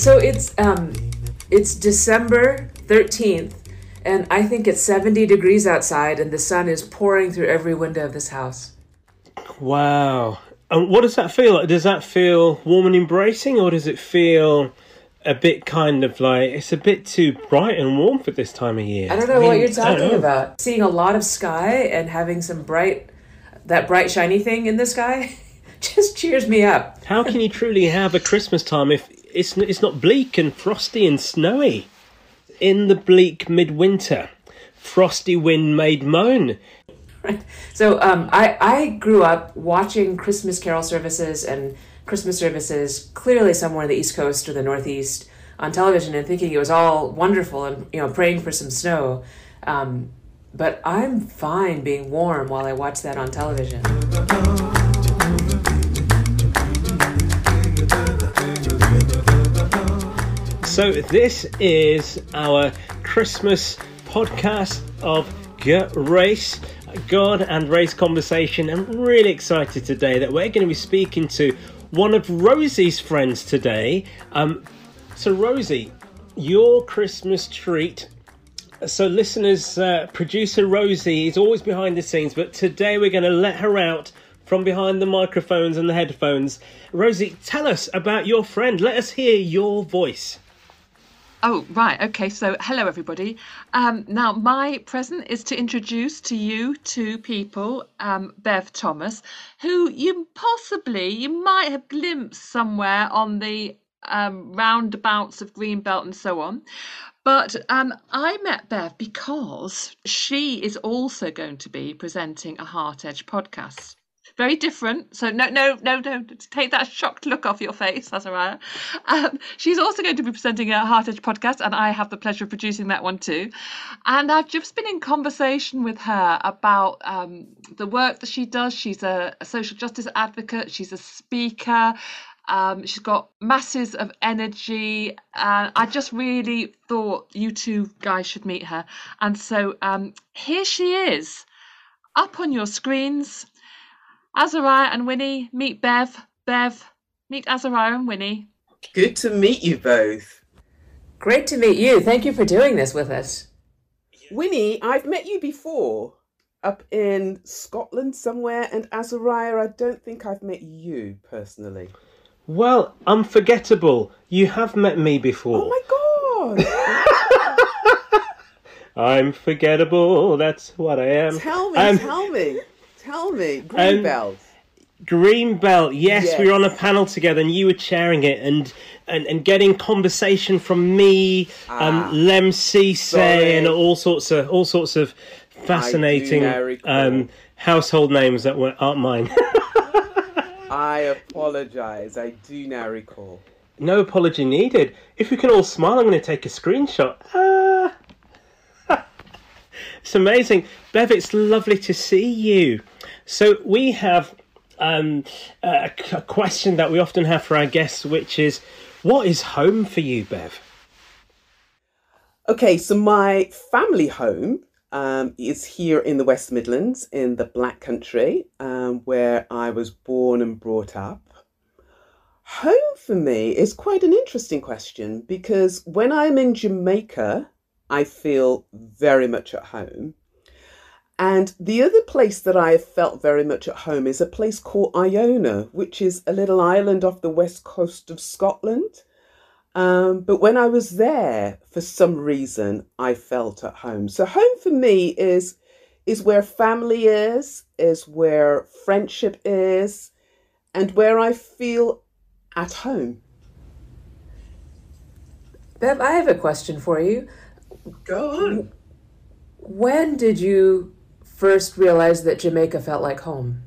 So it's um, it's December thirteenth, and I think it's seventy degrees outside, and the sun is pouring through every window of this house. Wow. And what does that feel like? Does that feel warm and embracing, or does it feel a bit kind of like it's a bit too bright and warm for this time of year? I don't know mean, what you're talking about. Seeing a lot of sky and having some bright, that bright shiny thing in the sky, just cheers me up. How can you truly have a Christmas time if it's it's not bleak and frosty and snowy? In the bleak midwinter, frosty wind made moan. Right. So um, I I grew up watching Christmas carol services and Christmas services clearly somewhere in the East Coast or the Northeast on television and thinking it was all wonderful and you know praying for some snow. Um, but I'm fine being warm while I watch that on television. So this is our Christmas podcast of Race, God and Race conversation. I'm really excited today that we're going to be speaking to one of Rosie's friends today. Um, so Rosie, your Christmas treat. So listeners, uh, producer Rosie is always behind the scenes, but today we're going to let her out from behind the microphones and the headphones. Rosie, tell us about your friend. Let us hear your voice. Oh, right. Okay. So, hello, everybody. Um, now, my present is to introduce to you two people, um, Bev Thomas, who you possibly, you might have glimpsed somewhere on the um, roundabouts of Greenbelt and so on. But um, I met Bev because she is also going to be presenting a HeartEdge podcast. Very different. So no, no, no, no. Take that shocked look off your face, Azariah. Um, she's also going to be presenting a HeartEdge podcast, and I have the pleasure of producing that one too. And I've just been in conversation with her about um, the work that she does. She's a, a social justice advocate. She's a speaker. Um, she's got masses of energy. And I just really thought you two guys should meet her. And so um, here she is, up on your screens. Azariah and Winnie, meet Bev. Bev, meet Azariah and Winnie. Good to meet you both. Great to meet you. Thank you for doing this with us. Winnie, I've met you before up in Scotland somewhere, and Azariah, I don't think I've met you personally. Well, unforgettable. You have met me before. Oh my god! I'm forgettable. That's what I am. tell me, Um, tell me, tell me. Greenbelt. Greenbelt. Yes, we were on a panel together, and you were chairing it, and and, and getting conversation from me, um, Ah, Lemn Sissay, and all sorts of all sorts of fascinating um, household names that were aren't mine. I apologise. I do now recall. no apology needed. If we can all smile, I'm going to take a screenshot. Ah. It's amazing. Bev, it's lovely to see you. So, we have um, a, a question that we often have for our guests, which is what is home for you, Bev? Okay, so my family home um, is here in the West Midlands in the Black Country, um, where I was born and brought up. Home for me is quite an interesting question because when I'm in Jamaica, I feel very much at home. And the other place that I have felt very much at home is a place called Iona, which is a little island off the west coast of Scotland. Um, but when I was there, for some reason, I felt at home. So home for me is is where family is, is where friendship is, and where I feel at home. Bev, I have a question for you. Go on. When did you first realize that Jamaica felt like home?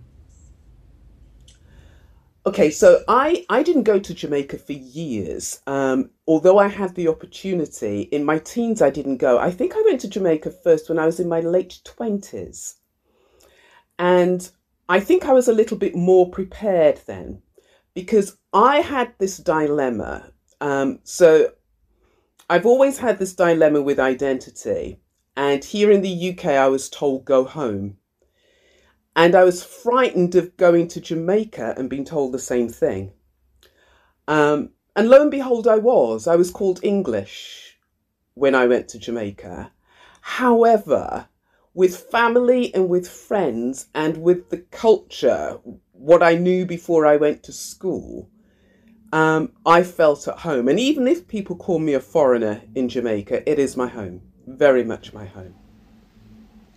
Okay, so I, I didn't go to Jamaica for years. Um, although I had the opportunity in my teens, I didn't go. I think I went to Jamaica first when I was in my late 20s. And I think I was a little bit more prepared then because I had this dilemma. Um, so I've always had this dilemma with identity. And here in the UK, I was told go home. And I was frightened of going to Jamaica and being told the same thing. Um, and lo and behold, I was. I was called English when I went to Jamaica. However, with family and with friends and with the culture, what I knew before I went to school, um, I felt at home. And even if people call me a foreigner in Jamaica, it is my home, very much my home.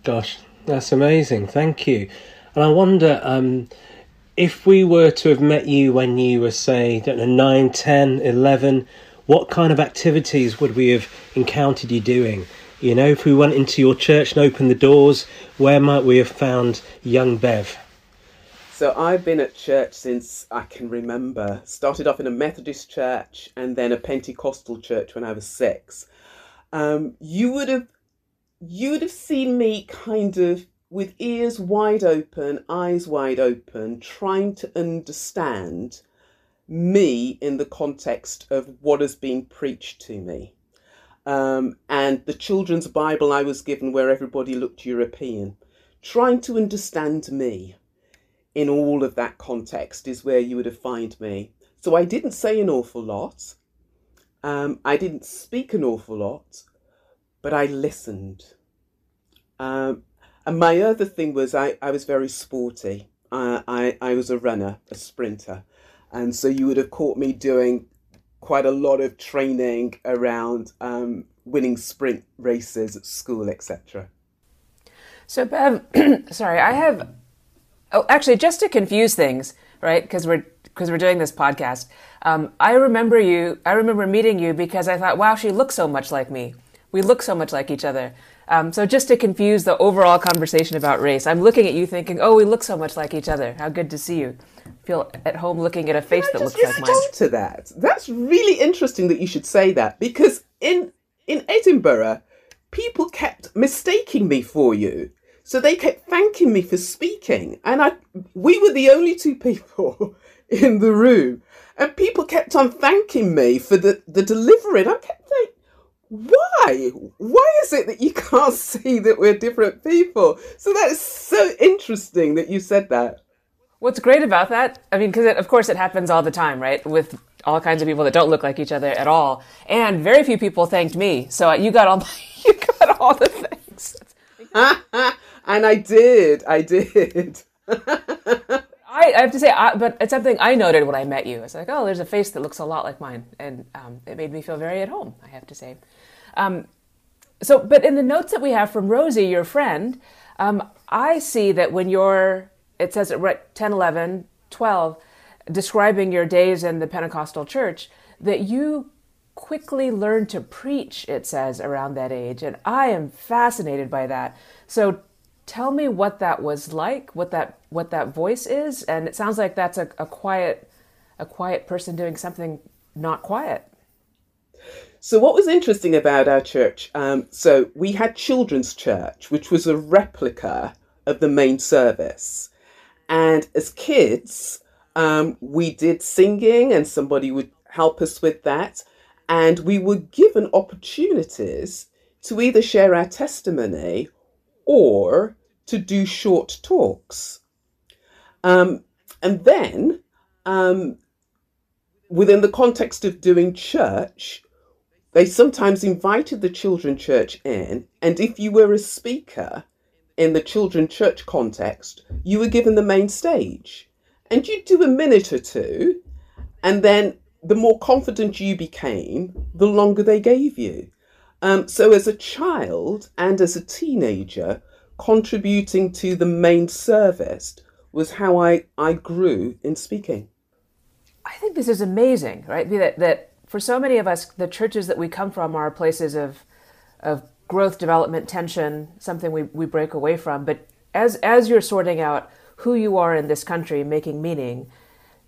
Gosh, that's amazing. Thank you. And I wonder um, if we were to have met you when you were, say, don't know, 9, 10, 11, what kind of activities would we have encountered you doing? You know, if we went into your church and opened the doors, where might we have found young Bev? So I've been at church since I can remember. Started off in a Methodist church and then a Pentecostal church when I was six. Um, you would have you would have seen me kind of with ears wide open, eyes wide open, trying to understand me in the context of what has been preached to me. Um, and the children's Bible I was given, where everybody looked European, trying to understand me in all of that context is where you would have find me. So I didn't say an awful lot. Um, I didn't speak an awful lot, but I listened. Um, and my other thing was I, I was very sporty. I, I was a runner, a sprinter. And so you would have caught me doing quite a lot of training around um, winning sprint races at school, etc. So, Bev, sorry, I have. Oh, actually, just to confuse things, right? Because we're because we're doing this podcast. Um, I remember you. I remember meeting you because I thought, wow, she looks so much like me. We look so much like each other. Um, so just to confuse the overall conversation about race, I'm looking at you thinking, oh, we look so much like each other. How good to see you. Feel at home looking at a face that looks like mine. to that. That's really interesting that you should say that because in in Edinburgh, people kept mistaking me for you. So they kept thanking me for speaking, and I we were the only two people in the room, and people kept on thanking me for the the delivery. And I kept saying, why? Why is it that you can't see that we're different people? So that is so interesting that you said that. What's great about that, I mean, because of course it happens all the time, right? With all kinds of people that don't look like each other at all, and very few people thanked me. So you got all you got all the thanks. And I did, I did. I, I, have to say, I, but it's something I noted when I met you. It's like, oh, there's a face that looks a lot like mine, and um, it made me feel very at home. I have to say. Um, so, but in the notes that we have from Rosie, your friend, um, I see that when you're, it says at 10, 11, 12, describing your days in the Pentecostal church, that you quickly learned to preach, it says, around that age. And I am fascinated by that. So tell me what that was like, what that what that voice is, and it sounds like that's a, a quiet a quiet person doing something not quiet. So, what was interesting about our church? Um, so, we had children's church, which was a replica of the main service. And as kids, um, we did singing, and somebody would help us with that. And we were given opportunities to either share our testimony or to do short talks. Um, and then, um, within the context of doing church, they sometimes invited the children church in, and if you were a speaker in the children church context, you were given the main stage. And you'd do a minute or two, and then the more confident you became, the longer they gave you. Um, so, as a child and as a teenager, contributing to the main service was how I, I grew in speaking. I think this is amazing, right? That, that for so many of us, the churches that we come from are places of, of growth, development, tension, something we, we break away from. But as, as you're sorting out who you are in this country, making meaning,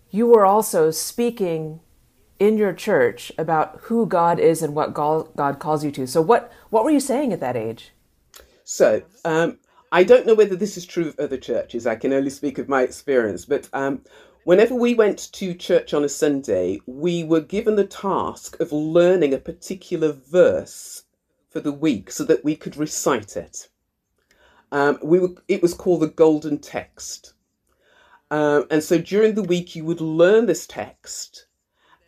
you were also speaking in your church about who God is and what God calls you to. So, what, what were you saying at that age? So, um, I don't know whether this is true of other churches. I can only speak of my experience. But um, whenever we went to church on a Sunday, we were given the task of learning a particular verse for the week so that we could recite it. Um, we were, it was called the Golden Text. Um, and so during the week, you would learn this text,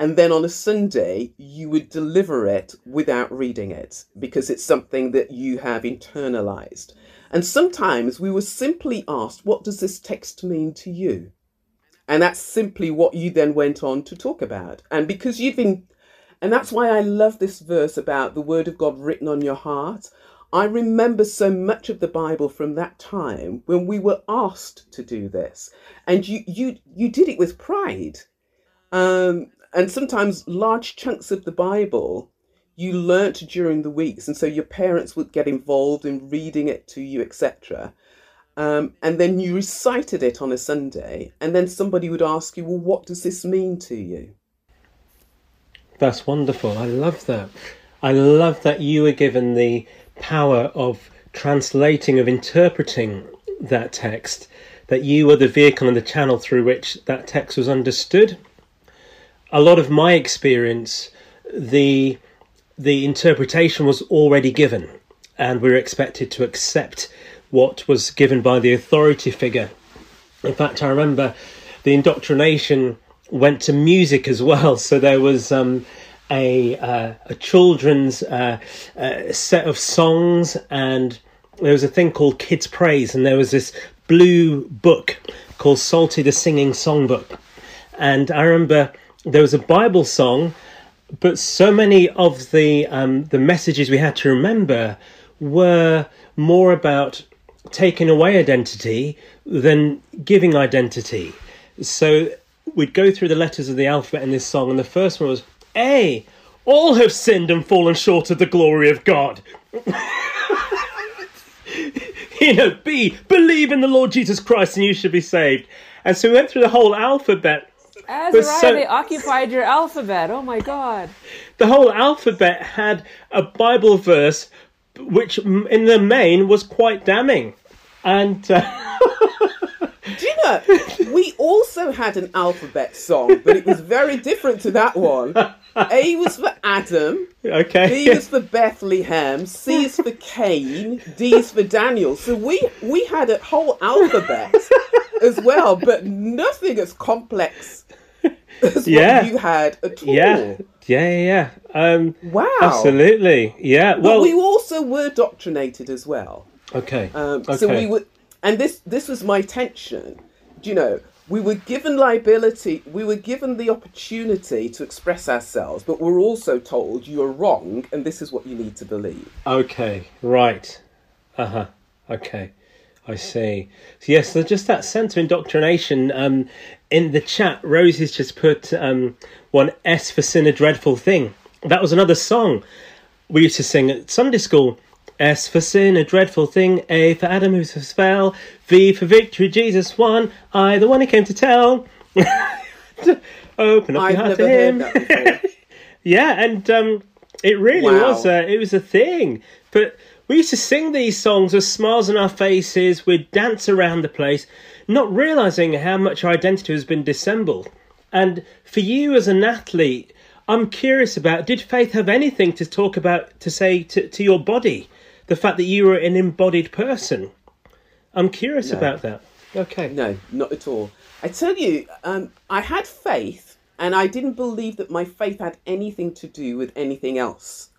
and then on a Sunday, you would deliver it without reading it because it's something that you have internalized. And sometimes we were simply asked, What does this text mean to you? And that's simply what you then went on to talk about. And because you've been, and that's why I love this verse about the word of God written on your heart. I remember so much of the Bible from that time when we were asked to do this, and you you you did it with pride, um, and sometimes large chunks of the Bible you learnt during the weeks, and so your parents would get involved in reading it to you, etc. Um, and then you recited it on a Sunday, and then somebody would ask you, "Well, what does this mean to you?" That's wonderful. I love that. I love that you were given the power of translating, of interpreting that text, that you were the vehicle and the channel through which that text was understood. A lot of my experience, the the interpretation was already given, and we were expected to accept what was given by the authority figure. In fact, I remember the indoctrination went to music as well, so there was um, a, uh, a children's uh, uh, set of songs, and there was a thing called Kids Praise, and there was this blue book called Psalty the Singing Songbook. And I remember there was a Bible song, but so many of the um, the messages we had to remember were more about taking away identity than giving identity. So we'd go through the letters of the alphabet in this song, and the first one was A. All have sinned and fallen short of the glory of God. you know, B. Believe in the Lord Jesus Christ and you should be saved. And so we went through the whole alphabet. Azariah, so- they occupied your alphabet. Oh my God. The whole alphabet had a Bible verse which, in the main, was quite damning. And uh, Do you know, we also had an alphabet song, but it was very different to that one. A was for Adam, Okay. B okay, was for Bethlehem, C is for Cain, D is for Daniel. So we we had a whole alphabet as well, but nothing as complex as Yeah. you had at all. yeah, yeah, yeah, yeah. Um, Wow. absolutely, yeah. But Well, we also were doctrinated as well. okay, Um, okay. So we were, and this this was my tension. Do you know? We were given liability. We were given the opportunity to express ourselves, but we're also told you're wrong, and this is what you need to believe. Okay, right. Uh huh. Okay, I see. So yes, so just that sense of indoctrination. Um, in the chat, Rose has just put um, one S for sin, a dreadful thing. That was another song we used to sing at Sunday school. S for sin, a dreadful thing. A for Adam who fell. V for victory, Jesus won. I, the one who came to tell. Open up I've your heart to him. Yeah, and um, it really Wow. was. A, it was a thing. But we used to sing these songs with smiles on our faces. We'd dance around the place, not realizing how much our identity has been dissembled. And for you as an athlete, I'm curious about: Did faith have anything to talk about to say to, to your body? The fact that you were an embodied person. I'm curious No. about that. Okay. no, not at all. I tell you, um, I had faith, and I didn't believe that my faith had anything to do with anything else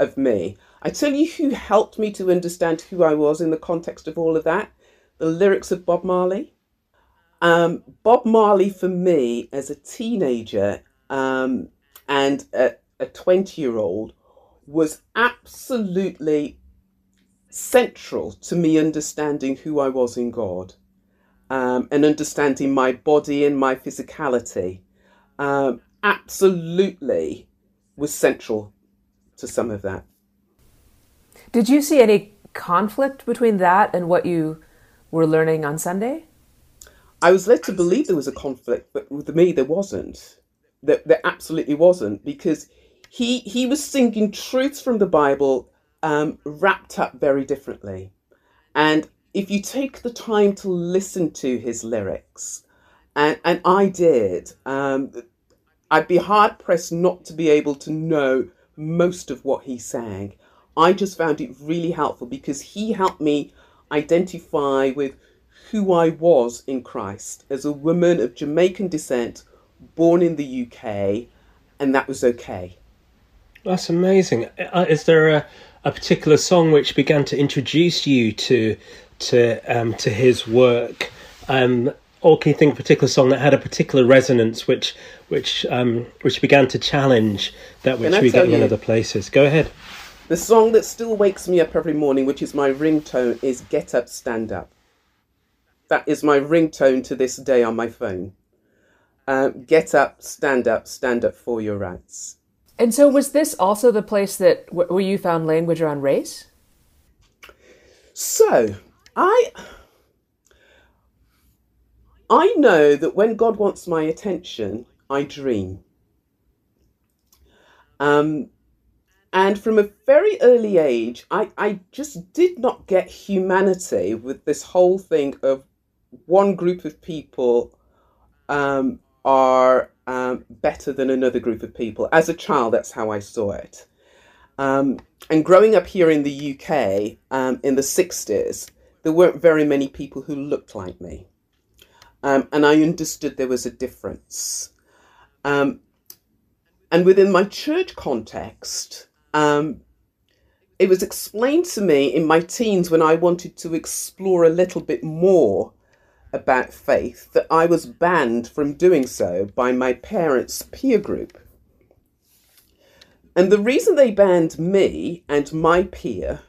of me. I tell you who helped me to understand who I was in the context of all of that? The lyrics of Bob Marley. Um, Bob Marley, for me, as a teenager um, and a, a 20 year old, was absolutely central to me understanding who I was in God um, and understanding my body and my physicality. Um, absolutely was central to some of that. Did you see any conflict between that and what you were learning on Sunday? I was led to believe there was a conflict, but with me there wasn't. There, there absolutely wasn't because he he was singing truths from the Bible um, wrapped up very differently. And if you take the time to listen to his lyrics, And, and I did. Um, I'd be hard pressed not to be able to know most of what he sang. I just found it really helpful because he helped me identify with who I was in Christ as a woman of Jamaican descent, born in the UK, and that was okay. That's amazing. Uh, is there a, a particular song which began to introduce you to to um, to his work? Um, or can you think of a particular song that had a particular resonance, which which um, which began to challenge that which we get in other places? Go ahead. The song that still wakes me up every morning, which is my ringtone, is "Get Up, Stand Up." That is my ringtone to this day on my phone. Uh, get up, stand up, stand up for your rights. And so, was this also the place that where you found language around race? So, I I know that when God wants my attention, I dream. Um, and from a very early age, I, I just did not get humanity with this whole thing of one group of people um, are um, better than another group of people. As a child, that's how I saw it. Um, and growing up here in the UK um, in the 60s, there weren't very many people who looked like me. Um, and I understood there was a difference. Um, and within my church context, um, it was explained to me in my teens when I wanted to explore a little bit more about faith that I was banned from doing so by my parents' peer group. And the reason they banned me and my peer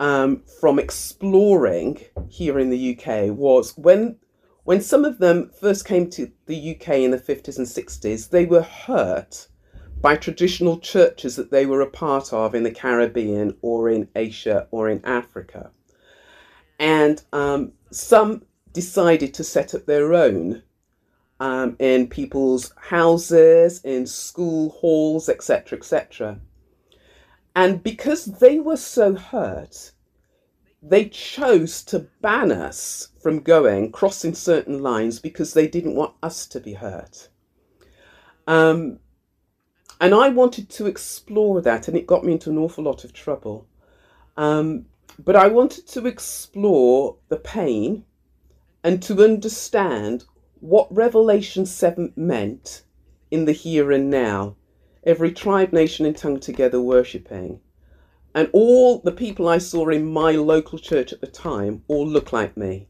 um, from exploring here in the UK was when when some of them first came to the UK in the 50s and 60s, they were hurt by traditional churches that they were a part of in the Caribbean or in Asia or in Africa. And um, some decided to set up their own um, in people's houses, in school halls, etc., etc. And because they were so hurt, they chose to ban us from going, crossing certain lines, because they didn't want us to be hurt. Um, and I wanted to explore that, and it got me into an awful lot of trouble. Um, but I wanted to explore the pain and to understand what Revelation 7 meant in the here and now. Every tribe, nation, and tongue together worshipping. And all the people I saw in my local church at the time all look like me.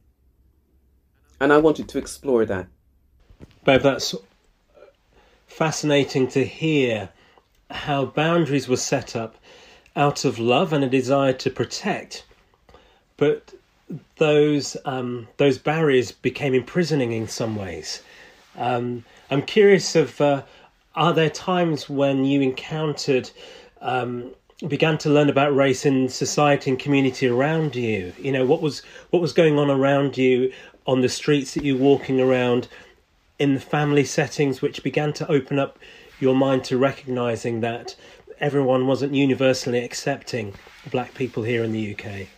And I wanted to explore that. Bev, that's fascinating to hear how boundaries were set up out of love and a desire to protect. But those um, those barriers became imprisoning in some ways. Um, I'm curious of uh, are there times when you encountered um, began to learn about race in society and community around you? You know what was what was going on around you on the streets that you were walking around in the family settings, which began to open up your mind to recognizing that everyone wasn't universally accepting black people here in the UK.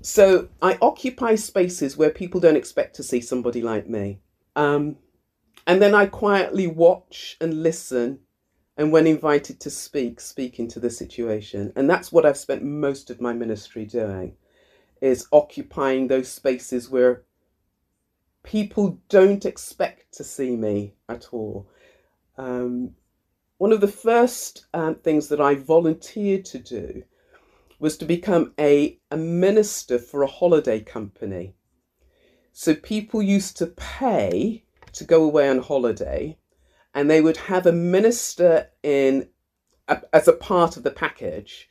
So I occupy spaces where people don't expect to see somebody like me. Um, and then I quietly watch and listen, and when invited to speak, speak into the situation. And that's what I've spent most of my ministry doing, is occupying those spaces where people don't expect to see me at all. Um, one of the first um, things that I volunteered to do was to become a, a minister for a holiday company. So people used to pay to go away on holiday, and they would have a minister in a, as a part of the package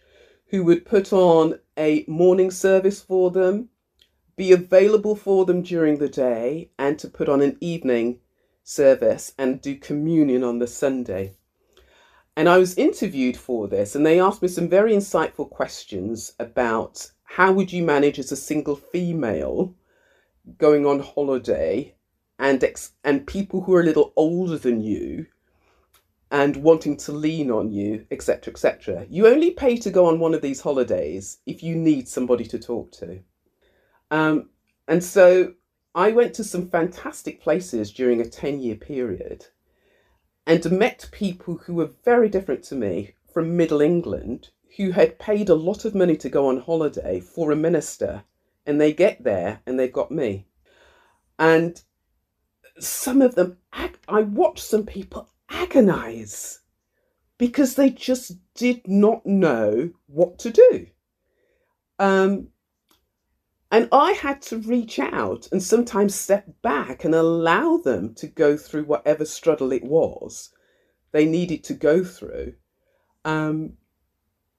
who would put on a morning service for them, be available for them during the day, and to put on an evening service and do communion on the Sunday. And I was interviewed for this, and they asked me some very insightful questions about how would you manage as a single female going on holiday and ex- and people who are a little older than you and wanting to lean on you, etc., etc. You only pay to go on one of these holidays if you need somebody to talk to. Um, and so I went to some fantastic places during a 10 year period and met people who were very different to me from Middle England who had paid a lot of money to go on holiday for a minister and they get there and they've got me. And some of them, I watched some people agonize because they just did not know what to do. Um, and I had to reach out and sometimes step back and allow them to go through whatever struggle it was they needed to go through um,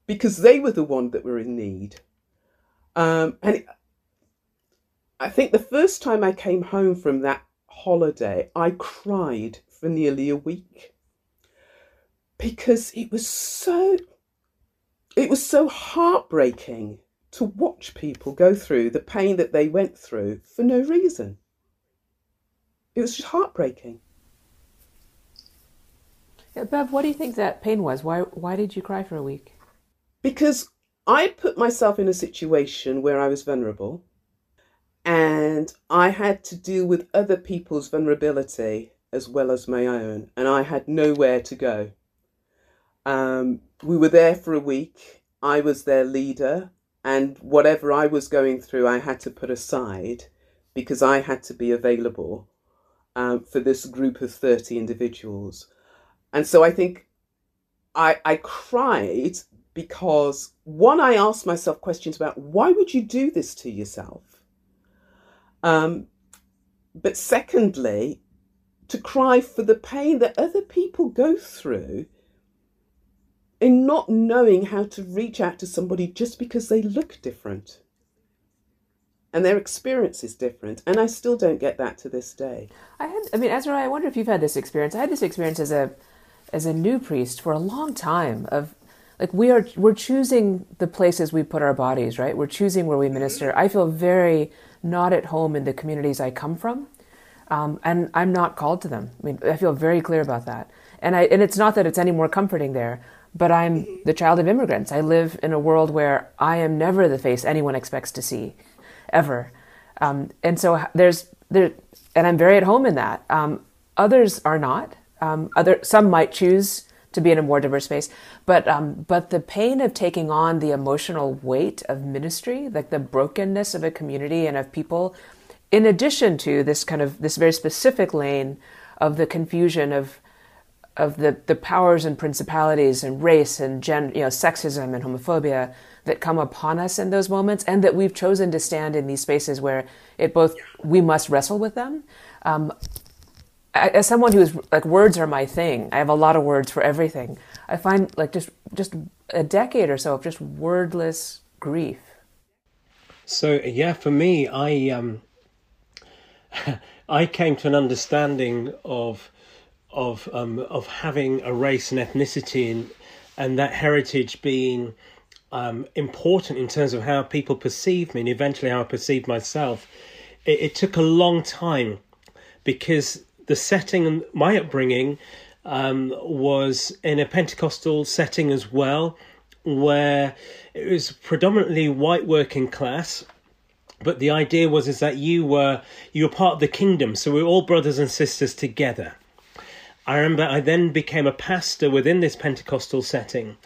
because they were the one that were in need. Um, and it, I think the first time I came home from that holiday, I cried for nearly a week because it was so it was so heartbreaking to watch people go through the pain that they went through for no reason. It was just heartbreaking. Yeah, Bev, what do you think that pain was? Why why did you cry for a week? Because I put myself in a situation where I was vulnerable and I had to deal with other people's vulnerability as well as my own, and I had nowhere to go. Um, we were there for a week. I was their leader, and whatever I was going through, I had to put aside because I had to be available um, for this group of 30 individuals. And so I think I, I cried because one, I asked myself questions about why would you do this to yourself? Um, but secondly, to cry for the pain that other people go through in not knowing how to reach out to somebody just because they look different. And their experience is different and i still don't get that to this day. I had i mean ezra i wonder if you've had this experience. I had this experience as a as a new priest for a long time of like we are we're choosing the places we put our bodies right? We're choosing where we minister. I feel very not at home in the communities i come from um, and i'm not called to them. I mean i feel very clear about that. And i and it's not that it's any more comforting there but I'm the child of immigrants. I live in a world where I am never the face anyone expects to see, ever. Um, and so there's there, and I'm very at home in that. Um, others are not. Um, other some might choose to be in a more diverse space, but um, but the pain of taking on the emotional weight of ministry, like the brokenness of a community and of people, in addition to this kind of this very specific lane of the confusion of of the, the powers and principalities and race and gen, you know, sexism and homophobia that come upon us in those moments, and that we've chosen to stand in these spaces where it both we must wrestle with them. Um, as someone who is like words are my thing, I have a lot of words for everything. I find like just just a decade or so of just wordless grief. So yeah, for me, I um, I came to an understanding of of um, of having a race and ethnicity and and that heritage being um, important in terms of how people perceive me and eventually how I perceive myself. It, it took a long time because the setting and my upbringing um, was in a Pentecostal setting as well, where it was predominantly white working class. But the idea was is that you were you were part of the kingdom, so we we're all brothers and sisters together. I remember I then became a pastor within this Pentecostal setting.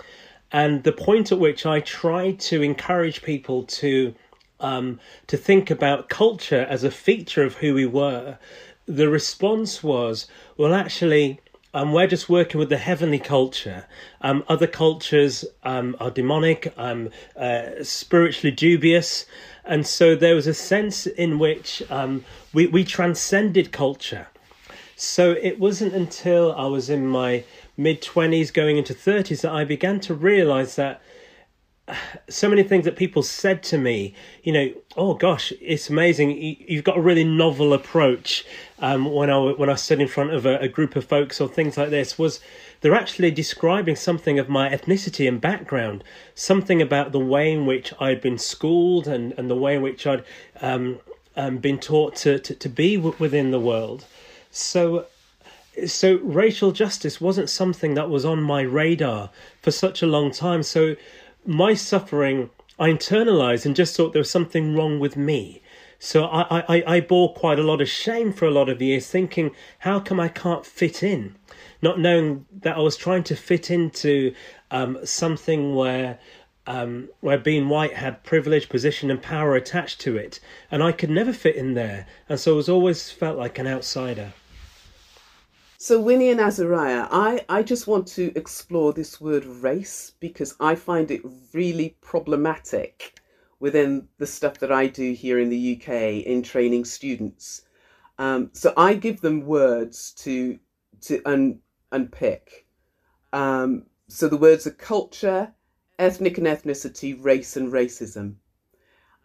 And the point at which I tried to encourage people to um, to think about culture as a feature of who we were, the response was, well, actually, um, we're just working with the heavenly culture. Um, other cultures um, are demonic, um, uh, spiritually dubious. And so there was a sense in which um, we, we transcended culture. So it wasn't until I was in my mid 20s, going into 30s, that I began to realize that so many things that people said to me, you know, oh gosh, it's amazing. You've got a really novel approach. Um, when I when I stood in front of a, a, group of folks or things like this, was they're actually describing something of my ethnicity and background, something about the way in which I'd been schooled and, and the way in which I'd um, um, been taught to, to, to be within the world. So so racial justice wasn't something that was on my radar for such a long time. So my suffering I internalized and just thought there was something wrong with me. So I, I, I bore quite a lot of shame for a lot of years, thinking, how come I can't fit in? Not knowing that I was trying to fit into um, something where um, where being white had privilege, position, and power attached to it, and I could never fit in there, and so I was always felt like an outsider. So, Winnie and Azariah, I, I just want to explore this word race because I find it really problematic within the stuff that I do here in the UK in training students. Um, so I give them words to to un, unpick. Um, so the words are culture, ethnic and ethnicity, race and racism.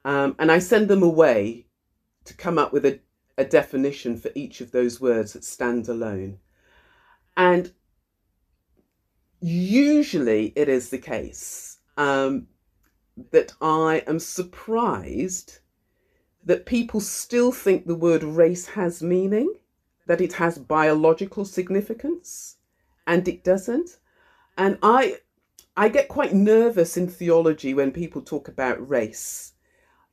Um, and I send them away to come up with a, a definition for each of those words that stand alone. And usually it is the case um, that I am surprised that people still think the word race has meaning, that it has biological significance, and it doesn't. And I I get quite nervous in theology when people talk about race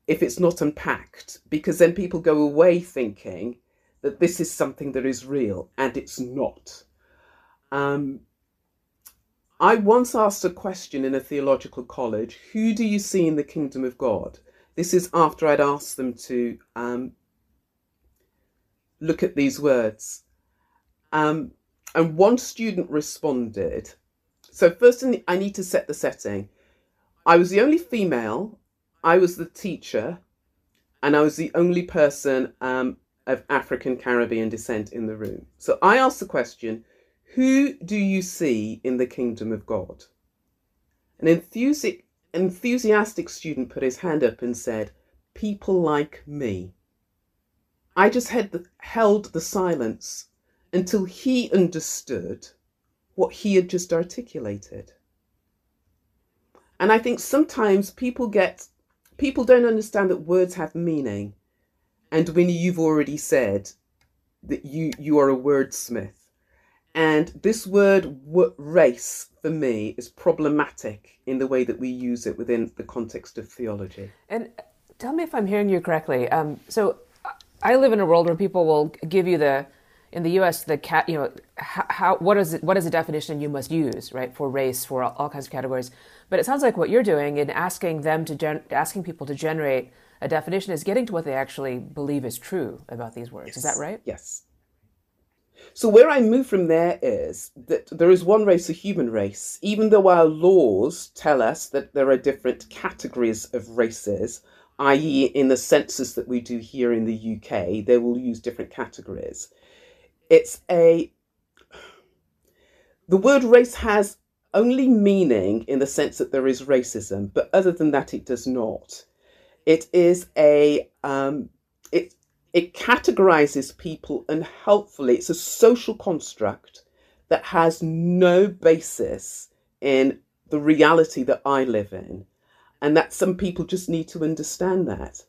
if it's not unpacked, because then people go away thinking that this is something that is real, and it's not. Um, I once asked a question in a theological college Who do you see in the kingdom of God? This is after I'd asked them to um, look at these words. Um, and one student responded so first, I need to set the setting. I was the only female. I was the teacher, and I was the only person um, of African Caribbean descent in the room. So I asked the question, "Who do you see in the kingdom of God?" An enthusi- enthusiastic student put his hand up and said, "People like me." I just had the, held the silence until he understood what he had just articulated. And I think sometimes people get, people don't understand that words have meaning. And Winnie, you've already said that you, you are a wordsmith. And this word race for me is problematic in the way that we use it within the context of theology. And tell me if I'm hearing you correctly. Um, so I live in a world where people will give you the in the U.S., the cat, you know, how, how what is it, what is the definition you must use, right, for race, for all, all kinds of categories. But it sounds like what you're doing in asking them to gen- asking people to generate a definition is getting to what they actually believe is true about these words. Yes. Is that right? Yes. So where I move from there is that there is one race, a human race. Even though our laws tell us that there are different categories of races, i.e., in the census that we do here in the UK, they will use different categories it's a the word race has only meaning in the sense that there is racism, but other than that, it does not. It is a um, it it categorizes people unhelpfully. It's a social construct that has no basis in the reality that I live in, and that some people just need to understand that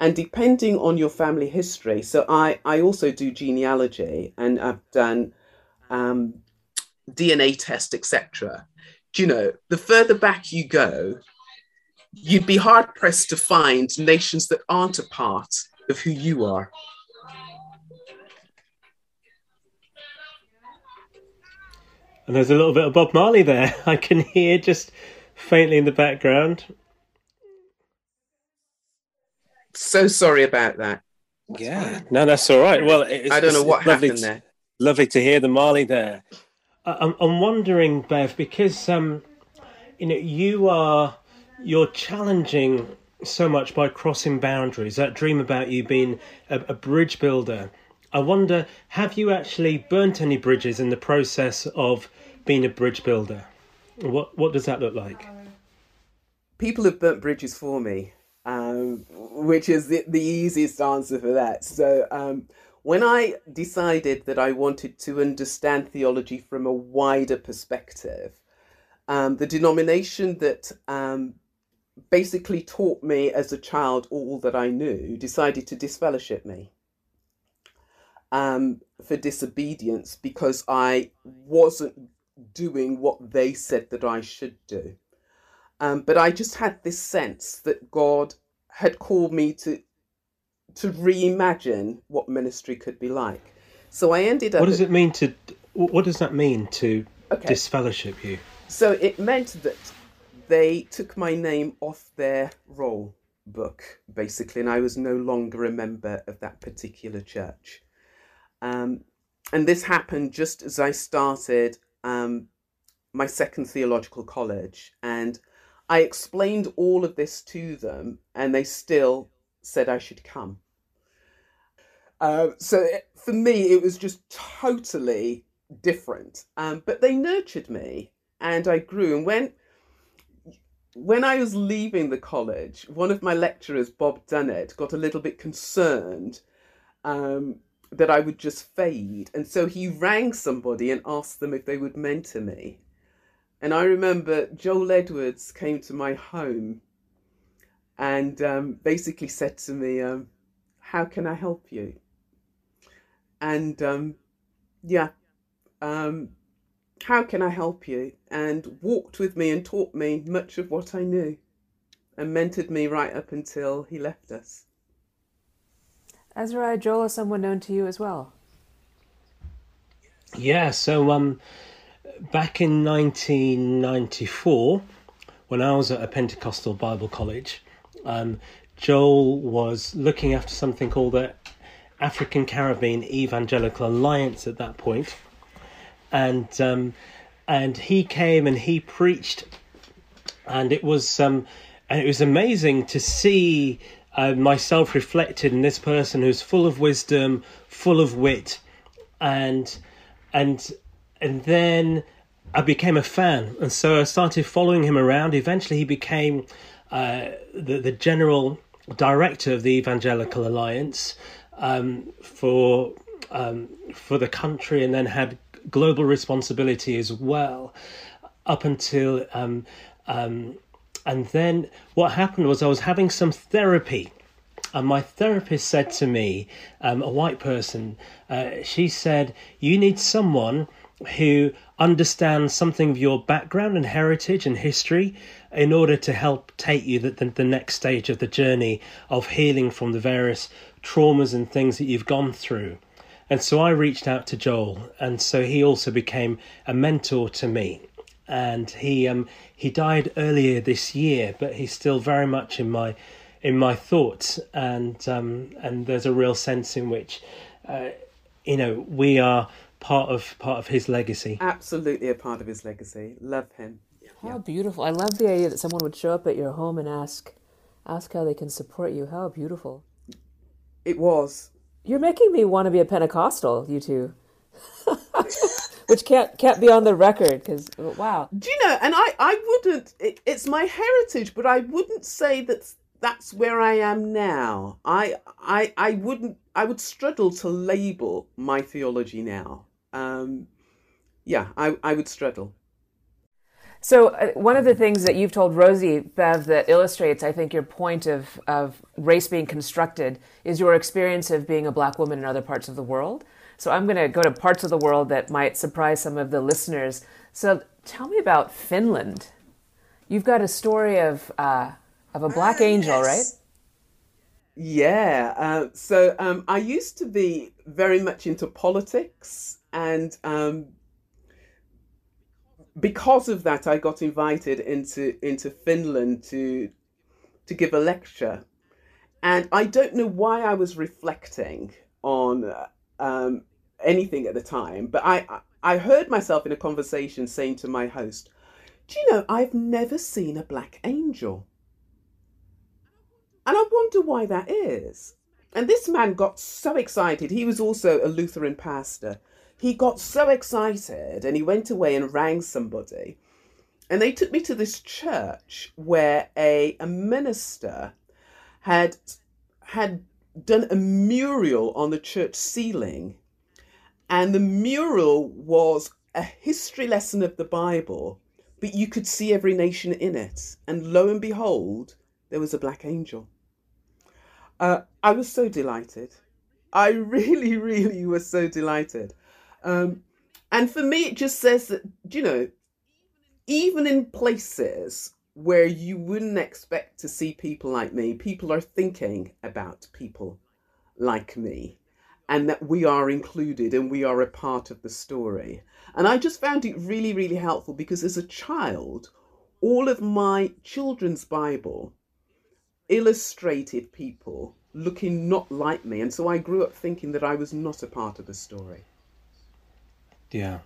and depending on your family history so i i also do genealogy and i've done um, dna test etc do you know the further back you go you'd be hard pressed to find nations that aren't a part of who you are and there's a little bit of bob marley there i can hear just faintly in the background so sorry about that. Yeah, no, that's all right. Well, I don't know what happened to, there. Lovely to hear the Marley there. I'm, I'm wondering, Bev, because um, you know you are you're challenging so much by crossing boundaries. That dream about you being a, a bridge builder. I wonder, have you actually burnt any bridges in the process of being a bridge builder? What what does that look like? People have burnt bridges for me um, which is the, the easiest answer for that. So, um, when I decided that I wanted to understand theology from a wider perspective, um, the denomination that um, basically taught me as a child all that I knew decided to disfellowship me um, for disobedience because I wasn't doing what they said that I should do. Um, but I just had this sense that God had called me to to reimagine what ministry could be like. So I ended up. What does it mean to? What does that mean to Okay. disfellowship you? So it meant that they took my name off their roll book, basically, and I was no longer a member of that particular church. Um, and this happened just as I started um, my second theological college. And I explained all of this to them, and they still said I should come. Uh, so it, for me, it was just totally different. Um, but they nurtured me, and I grew. And when when I was leaving the college, one of my lecturers, Bob Dunnett, got a little bit concerned um, that I would just fade. And so he rang somebody and asked them if they would mentor me. And I remember Joel Edwards came to my home and um, basically said to me, um, How can I help you? And um, yeah, um, how can I help you? And walked with me and taught me much of what I knew and mentored me right up until he left us. Azariah Joel is someone known to you as well. Yeah, so um, back in 1994, when I was at a Pentecostal Bible college, um, Joel was looking after something called the African Caribbean Evangelical Alliance at that point, and um, and he came and he preached, and it was um, and it was amazing to see uh, myself reflected in this person who's full of wisdom, full of wit, and and and then I became a fan, and so I started following him around. Eventually, he became uh, the the general director of the Evangelical Alliance um, for um, for the country, and then had global responsibility as well, up until um, um, and then what happened was I was having some therapy. And my therapist said to me, um, a white person, uh, she said, You need someone who understands something of your background and heritage and history in order to help take you the, the, the next stage of the journey of healing from the various traumas and things that you've gone through. And so I reached out to Joel, and so he also became a mentor to me. And he um, he died earlier this year, but he's still very much in my in my thoughts, and um, and there's a real sense in which, uh, you know, we are part of part of his legacy. Absolutely a part of his legacy. Love him. How beautiful! I love the idea that someone would show up at your home and ask, ask how they can support you. How beautiful! It was. You're making me want to be a Pentecostal. You two, which can't can't be on the record because wow. Do you know? And I, I wouldn't. It, it's my heritage, but I wouldn't say that that's where I am now. I, I, I wouldn't. I would struggle to label my theology now. Um, yeah, I, I would struggle. So uh, one of the things that you've told Rosie Bev that illustrates, I think, your point of of race being constructed is your experience of being a black woman in other parts of the world. So I'm going to go to parts of the world that might surprise some of the listeners. So tell me about Finland. You've got a story of uh, of a black angel, right? Yeah. Uh, so um, I used to be very much into politics, and um, because of that, I got invited into into Finland to to give a lecture, and I don't know why I was reflecting on uh, um, anything at the time, but I I heard myself in a conversation saying to my host, "Do you know I've never seen a black angel." And I wonder why that is. And this man got so excited. He was also a Lutheran pastor. He got so excited and he went away and rang somebody. And they took me to this church where a, a minister had had done a mural on the church ceiling. And the mural was a history lesson of the Bible, but you could see every nation in it. And lo and behold, there was a black angel. Uh, I was so delighted. I really, really was so delighted. Um, and for me, it just says that, you know, even in places where you wouldn't expect to see people like me, people are thinking about people like me and that we are included and we are a part of the story. And I just found it really, really helpful because as a child, all of my children's Bible illustrated people looking not like me. And so I grew up thinking that I was not a part of the story. Yeah.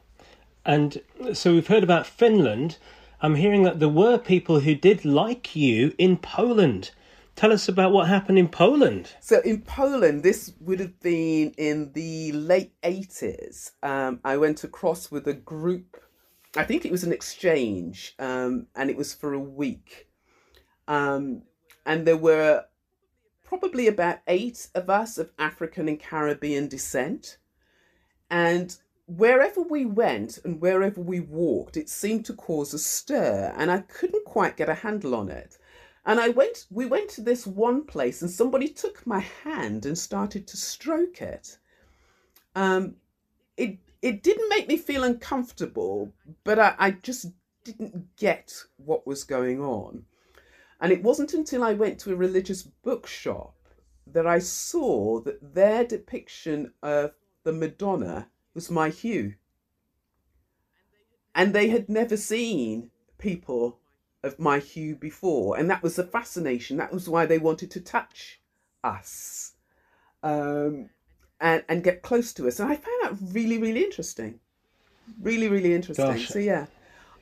And so we've heard about Finland. I'm hearing that there were people who did like you in Poland. Tell us about what happened in Poland. So in Poland, this would have been in the late 80s. Um, I went across with a group, I think it was an exchange, um, and it was for a week. Um, and there were probably about eight of us of African and Caribbean descent. And wherever we went and wherever we walked, it seemed to cause a stir, and I couldn't quite get a handle on it. And I went, we went to this one place, and somebody took my hand and started to stroke it. Um, it it didn't make me feel uncomfortable, but I, I just didn't get what was going on. And it wasn't until I went to a religious bookshop that I saw that their depiction of the Madonna was my hue. And they had never seen people of my hue before. And that was the fascination. That was why they wanted to touch us um, and, and get close to us. And I found that really, really interesting. Really, really interesting. Gosh. So, yeah.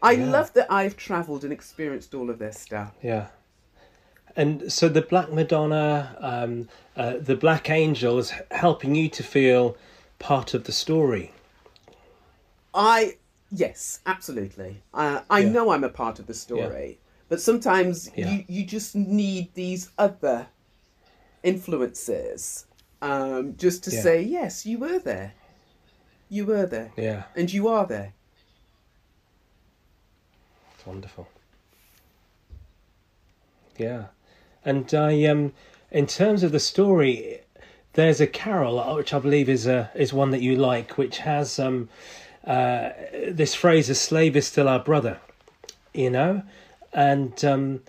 I Yeah. love that I've travelled and experienced all of this stuff. Yeah. And so the Black Madonna, um, uh, the Black Angel is helping you to feel part of the story. I yes, absolutely. Uh, I Yeah. know I'm a part of the story, but sometimes Yeah. you you just need these other influences, um, just to Yeah. say yes, you were there, you were there, Yeah, and you are there. it's wonderful. Yeah, and I um, in terms of the story, there's a carol uh, which I believe is a is one that you like, which has um, uh, this phrase: "A slave is still our brother," you know, and um,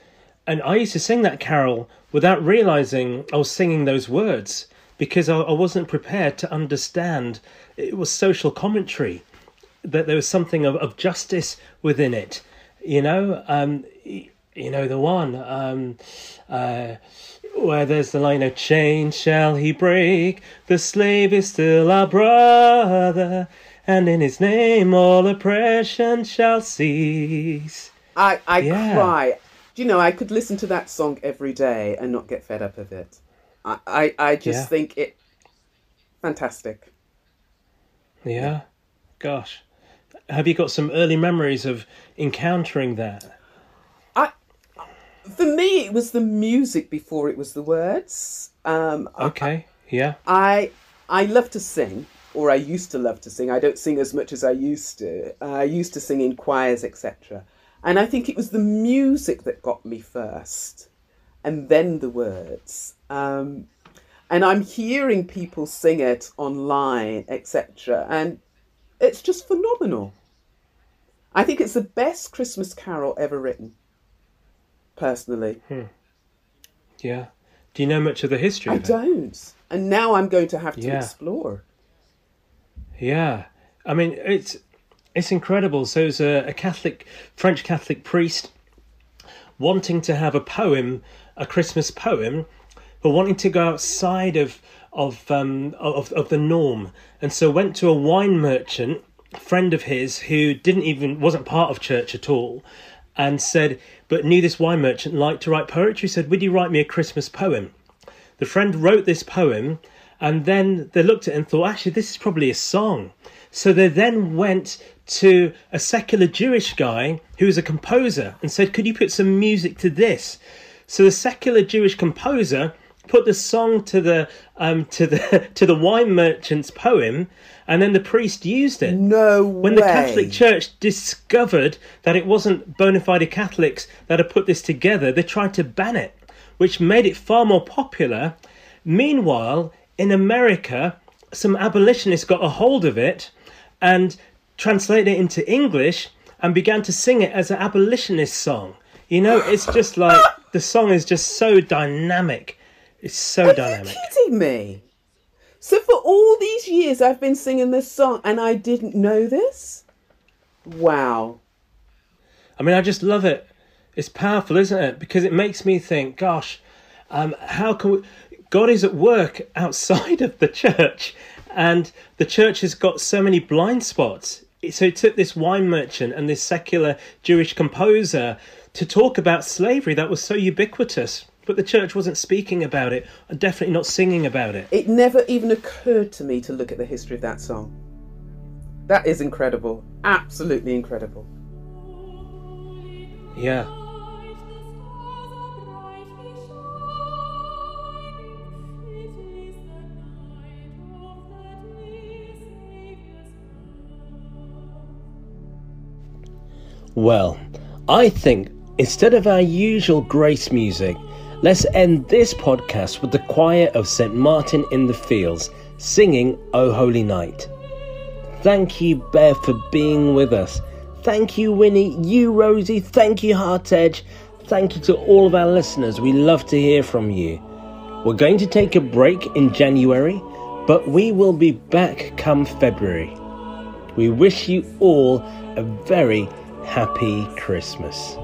and I used to sing that carol without realizing I was singing those words because I, I wasn't prepared to understand. It was social commentary that there was something of, of justice within it you know? Um you know the one um uh where there's the line of chain shall he break the slave is still our brother and in his name all oppression shall cease I I Yeah. cry. Do you know I could listen to that song every day and not get fed up of it. I I, I just Yeah. think it fantastic. yeah gosh have you got some early memories of encountering that for me, it was the music before it was the words. Um, okay yeah I I love to sing, or I used to love to sing. I don't sing as much as I used to. I used to sing in choirs, etc. And I think it was the music that got me first, and then the words. Um, and I'm hearing people sing it online, etc. And it's just phenomenal. I think it's the best Christmas carol ever written. Personally, yeah do you know much of the history I don't. And now I'm going to have to Yeah. explore. Yeah, I mean it's it's incredible. So it's a, a Catholic French Catholic priest wanting to have a poem, a Christmas poem, but wanting to go outside of of um of of the norm, and so went to a wine merchant, friend of his who didn't even wasn't part of church at all, and said, but knew this wine merchant liked to write poetry. Said, would you write me a Christmas poem? The friend wrote this poem, and then they looked at it and thought, actually, this is probably a song. So they then went to a secular Jewish guy who was a composer and said, could you put some music to this? So the secular Jewish composer put the song to the um, to the to the wine merchant's poem, and then the priest used it. No When way. the Catholic Church discovered that it wasn't bona fide Catholics that had put this together, they tried to ban it, which made it far more popular. Meanwhile, in America, some abolitionists got a hold of it and translated it into English and began to sing it as an abolitionist song. You know, it's just like the song is just so dynamic. It's so Are you kidding me? So for all these years I've been singing this song and I didn't know this? Wow. I mean, I just love it. It's powerful, isn't it? Because it makes me think, gosh, um, how can we... God is at work outside of the church, and the church has got so many blind spots. So it took this wine merchant and this secular Jewish composer to talk about slavery that was so ubiquitous, but the church wasn't speaking about it, and definitely not singing about it. It never even occurred to me to look at the history of that song. That is incredible. Absolutely incredible. Yeah. Well, I think instead of our usual grace music, let's end this podcast with the choir of St. Martin in the Fields singing O Holy Night. Thank you, Bev, for being with us. Thank you, Winnie. You, Rosie. Thank you, HeartEdge. Thank you to all of our listeners. We love to hear from you. We're going to take a break in January, but we will be back come February. We wish you all a very happy Christmas.